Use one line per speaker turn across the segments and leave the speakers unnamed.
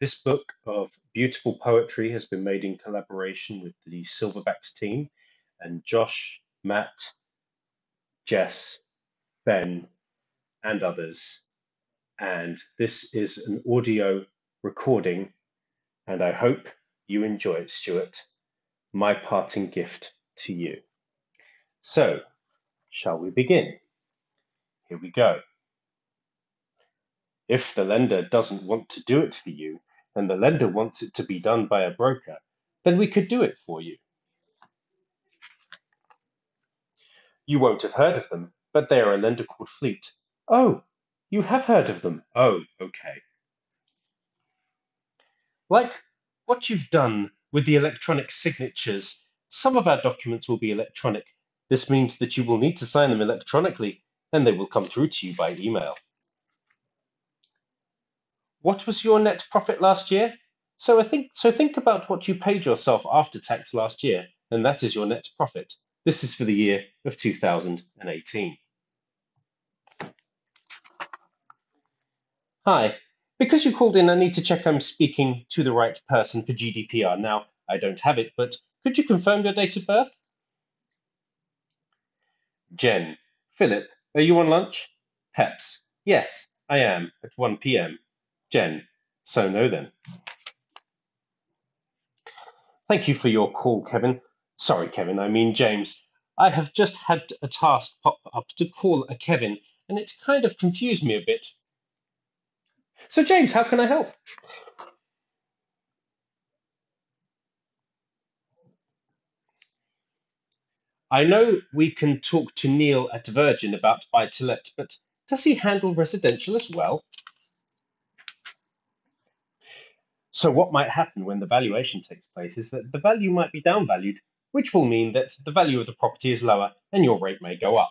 This book of beautiful poetry has been made in collaboration with the Silverbacks team and Josh, Matt, Jess, Ben, and others. And this is an audio recording, and I hope you enjoy it, Stuart. My parting gift to you. So, shall we begin? Here we go. If the lender doesn't want to do it for you, and the lender wants it to be done by a broker, then we could do it for you. You won't have heard of them, but they are a lender called Fleet. Oh, you have heard of them. Oh, okay. Like what you've done with the electronic signatures, some of our documents will be electronic. This means that you will need to sign them electronically, and they will come through to you by email. What was your net profit last year? So I think so think about what you paid yourself after tax last year, and that is your net profit. This is for the year of 2018. Hi. Because you called in, I need to check I'm speaking to the right person for GDPR. Now, I don't have it, but could you confirm your date of birth? Jen. Philip, are you on lunch? Peps. Yes, I am, at 1 p.m. Jen. So no then. Thank you for your call, Kevin. Sorry, Kevin, I mean James. I have just had a task pop up to call a Kevin, and it's kind of confused me a bit. So, James, how can I help? I know we can talk to Neil at Virgin about buy to let, but does he handle residential as well? So what might happen when the valuation takes place is that the value might be downvalued, which will mean that the value of the property is lower and your rate may go up.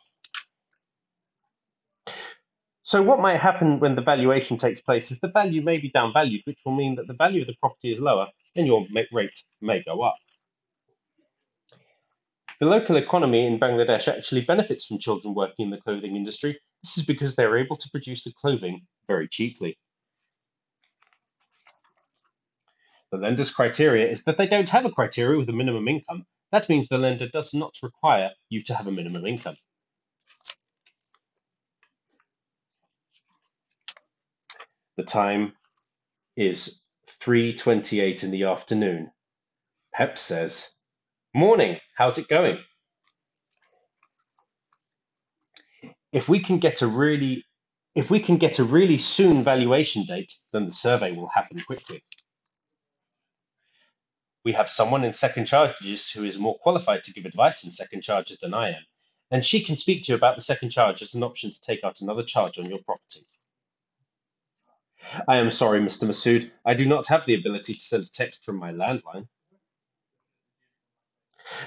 So what might happen when the valuation takes place is the value may be downvalued, which will mean that the value of the property is lower and your rate may go up. The local economy in Bangladesh actually benefits from children working in the clothing industry. This is because they're able to produce the clothing very cheaply. The lender's criteria is that they don't have a criteria with a minimum income. That means the lender does not require you to have a minimum income. The time is 3.28 in the afternoon. Pep says, Morning, how's it going? If we can get a really if we can get a really soon valuation date, then the survey will happen quickly we have someone in second charges who is more qualified to give advice in second charges than I am, and she can speak to you about the second charge as an option to take out another charge on your property. I am sorry, Mr. Masood, I do not have the ability to send a text from my landline.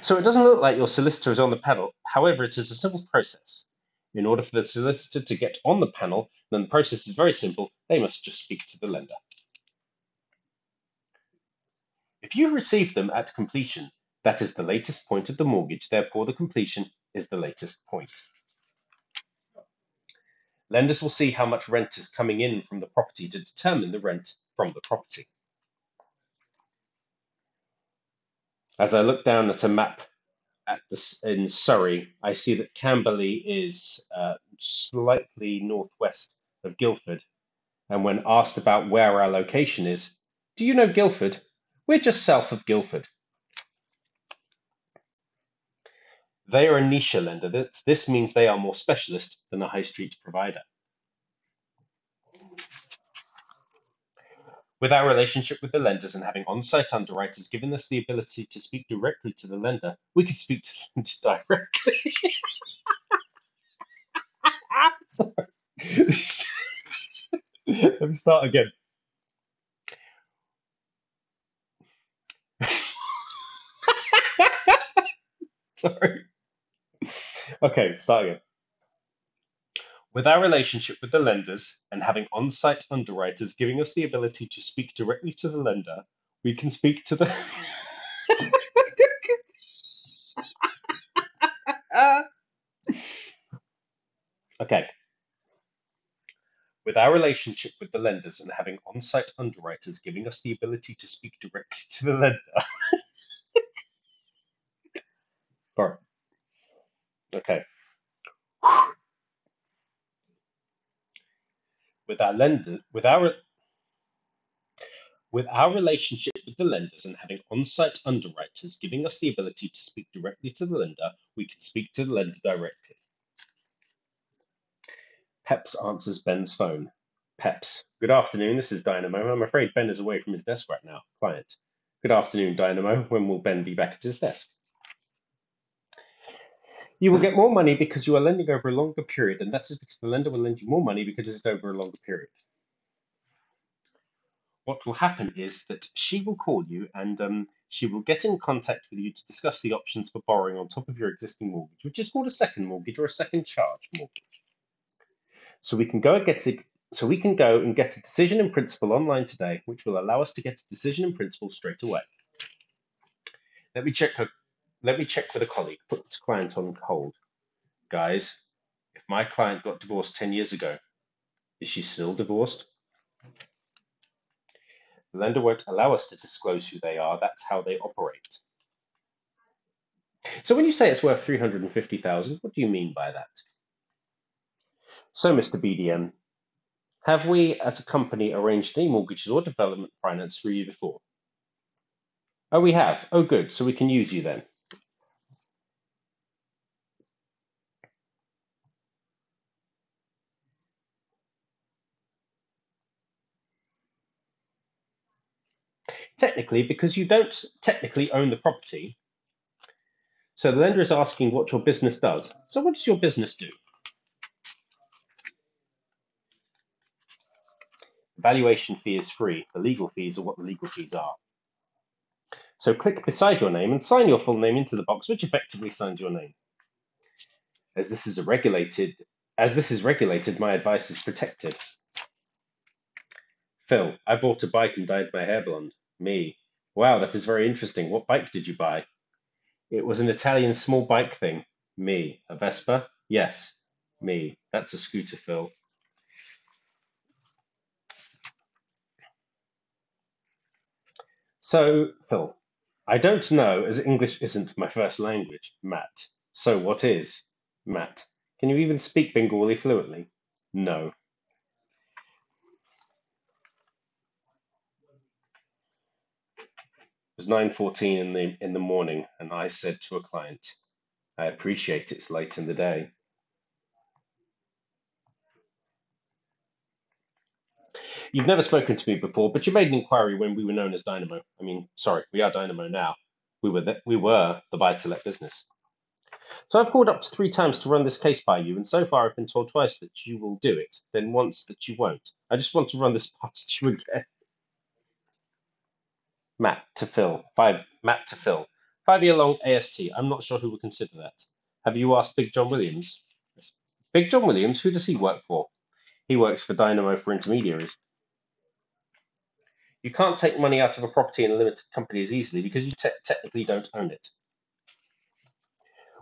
So it doesn't look like your solicitor is on the panel. However, it is a simple process. In order for the solicitor to get on the panel, then the process is very simple. They must just speak to the lender. If you receive them at completion, that is the latest point of the mortgage, therefore the completion is the latest point. Lenders will see how much rent is coming in from the property to determine the rent from the property. As I look down at a map at in Surrey, I see that Camberley is uh, slightly northwest of Guildford. And when asked about where our location is, do you know Guildford? We're just south of Guildford. They are a niche lender. This means they are more specialist than a high street provider. With our relationship with the lenders and having on-site underwriters giving us the ability to speak directly to the lender, we could speak to them directly. Sorry. Let me start again. Sorry. Okay, start again. With our relationship with the lenders and having on site underwriters giving us the ability to speak directly to the lender, we can speak to the. okay. With our relationship with the lenders and having on-site underwriters giving us the ability to speak directly to the lender. Sorry. Okay. With our lender, with our with our relationship with the lenders and having on-site underwriters giving us the ability to speak directly to the lender, we can speak to the lender directly. Peps answers Ben's phone. Peps, good afternoon, this is Dynamo. I'm afraid Ben is away from his desk right now. Client, good afternoon, Dynamo. When will Ben be back at his desk? You will get more money because you are lending over a longer period, and that is because the lender will lend you more money because it's over a longer period what will happen is that she will call you and um, she will get in contact with you to discuss the options for borrowing on top of your existing mortgage, which is called a second mortgage or a second charge mortgage. So we can go and get a, so we can go and get a decision in principle online today, which will allow us to get a decision in principle straight away. Let me check her, let me check with a colleague. Put this client on hold. Guys, if my client got divorced 10 years ago, is she still divorced? The lender won't allow us to disclose who they are. That's how they operate. So when you say it's worth 350,000, what do you mean by that? So, Mr. BDM, have we as a company arranged any mortgages or development finance for you before? Oh, we have. Oh, good. So we can use you then. Technically, because you don't technically own the property, so the lender is asking what your business does. So what does your business do? Valuation fee is free. The legal fees are what the legal fees are. So click beside your name and sign your full name into the box, which effectively signs your name. As this is regulated, as this is regulated, my advice is protected. Phil, I bought a bike and dyed my hair blonde. Me. Wow, that is very interesting. What bike did you buy? It was an Italian small bike thing. Me. A Vespa? Yes. Me. That's a scooter, Phil. So, Phil, I don't know as English isn't my first language, Matt. So what is? Matt. Can you even speak Bengali fluently? No. Was 9:14 in the in the morning, and I said to a client, "I appreciate it's late in the day." You've never spoken to me before, but you made an inquiry when we were known as Dynamo. I mean, sorry, we are Dynamo now. We were the, we were the buy-to-let business. So I've called up to three times to run this case by you, and so far I've been told twice that you will do it, then once that you won't. I just want to run this past you again. Matt to Phil. Five Matt to Phil. Five year long AST. I'm not sure who would consider that. Have you asked Big John Williams? Big John Williams, who does he work for? He works for Dynamo for intermediaries. You can't take money out of a property in a limited company as easily because you te technically don't own it.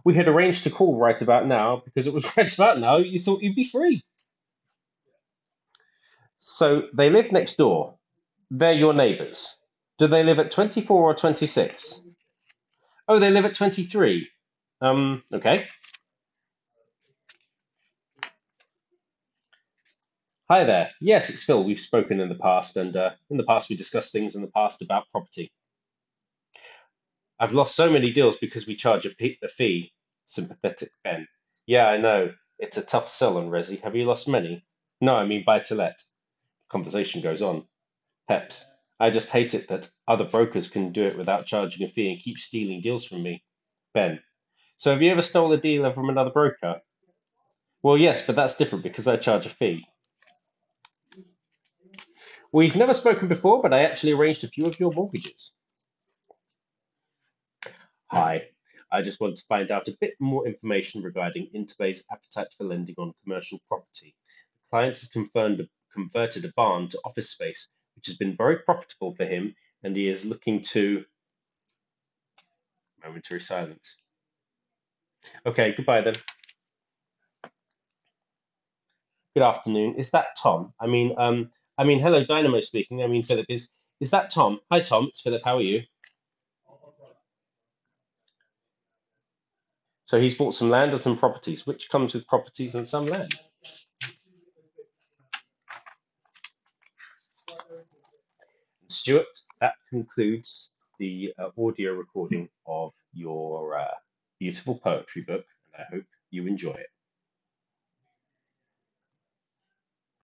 We had arranged to call right about now because it was right about now you thought you'd be free. So they live next door. They're your neighbours. Do they live at 24 or 26? Oh, they live at 23. Um, okay. Hi there. Yes, it's Phil. We've spoken in the past, and uh, in the past we discussed things in the past about property. I've lost so many deals because we charge a fee. Sympathetic Ben. Yeah, I know. It's a tough sell on Resi. Have you lost many? No, I mean buy to let. Conversation goes on. Peps. I just hate it that other brokers can do it without charging a fee and keep stealing deals from me. Ben. So have you ever stole a deal from another broker? Well, yes, but that's different because I charge a fee. We've never spoken before, but I actually arranged a few of your mortgages. Hi, I just want to find out a bit more information regarding Interbay's appetite for lending on commercial property. The client has confirmed, converted a barn to office space which has been very profitable for him, and he is looking to. Momentary silence. Okay, goodbye then. Good afternoon. Is that Tom? I mean, um, I mean, hello, Dynamo speaking. I mean, Philip is. Is that Tom? Hi, Tom. It's Philip. How are you? So he's bought some land and some properties, which comes with properties and some land. Stuart, that concludes the uh, audio recording of your uh, beautiful poetry book, and I hope you enjoy it.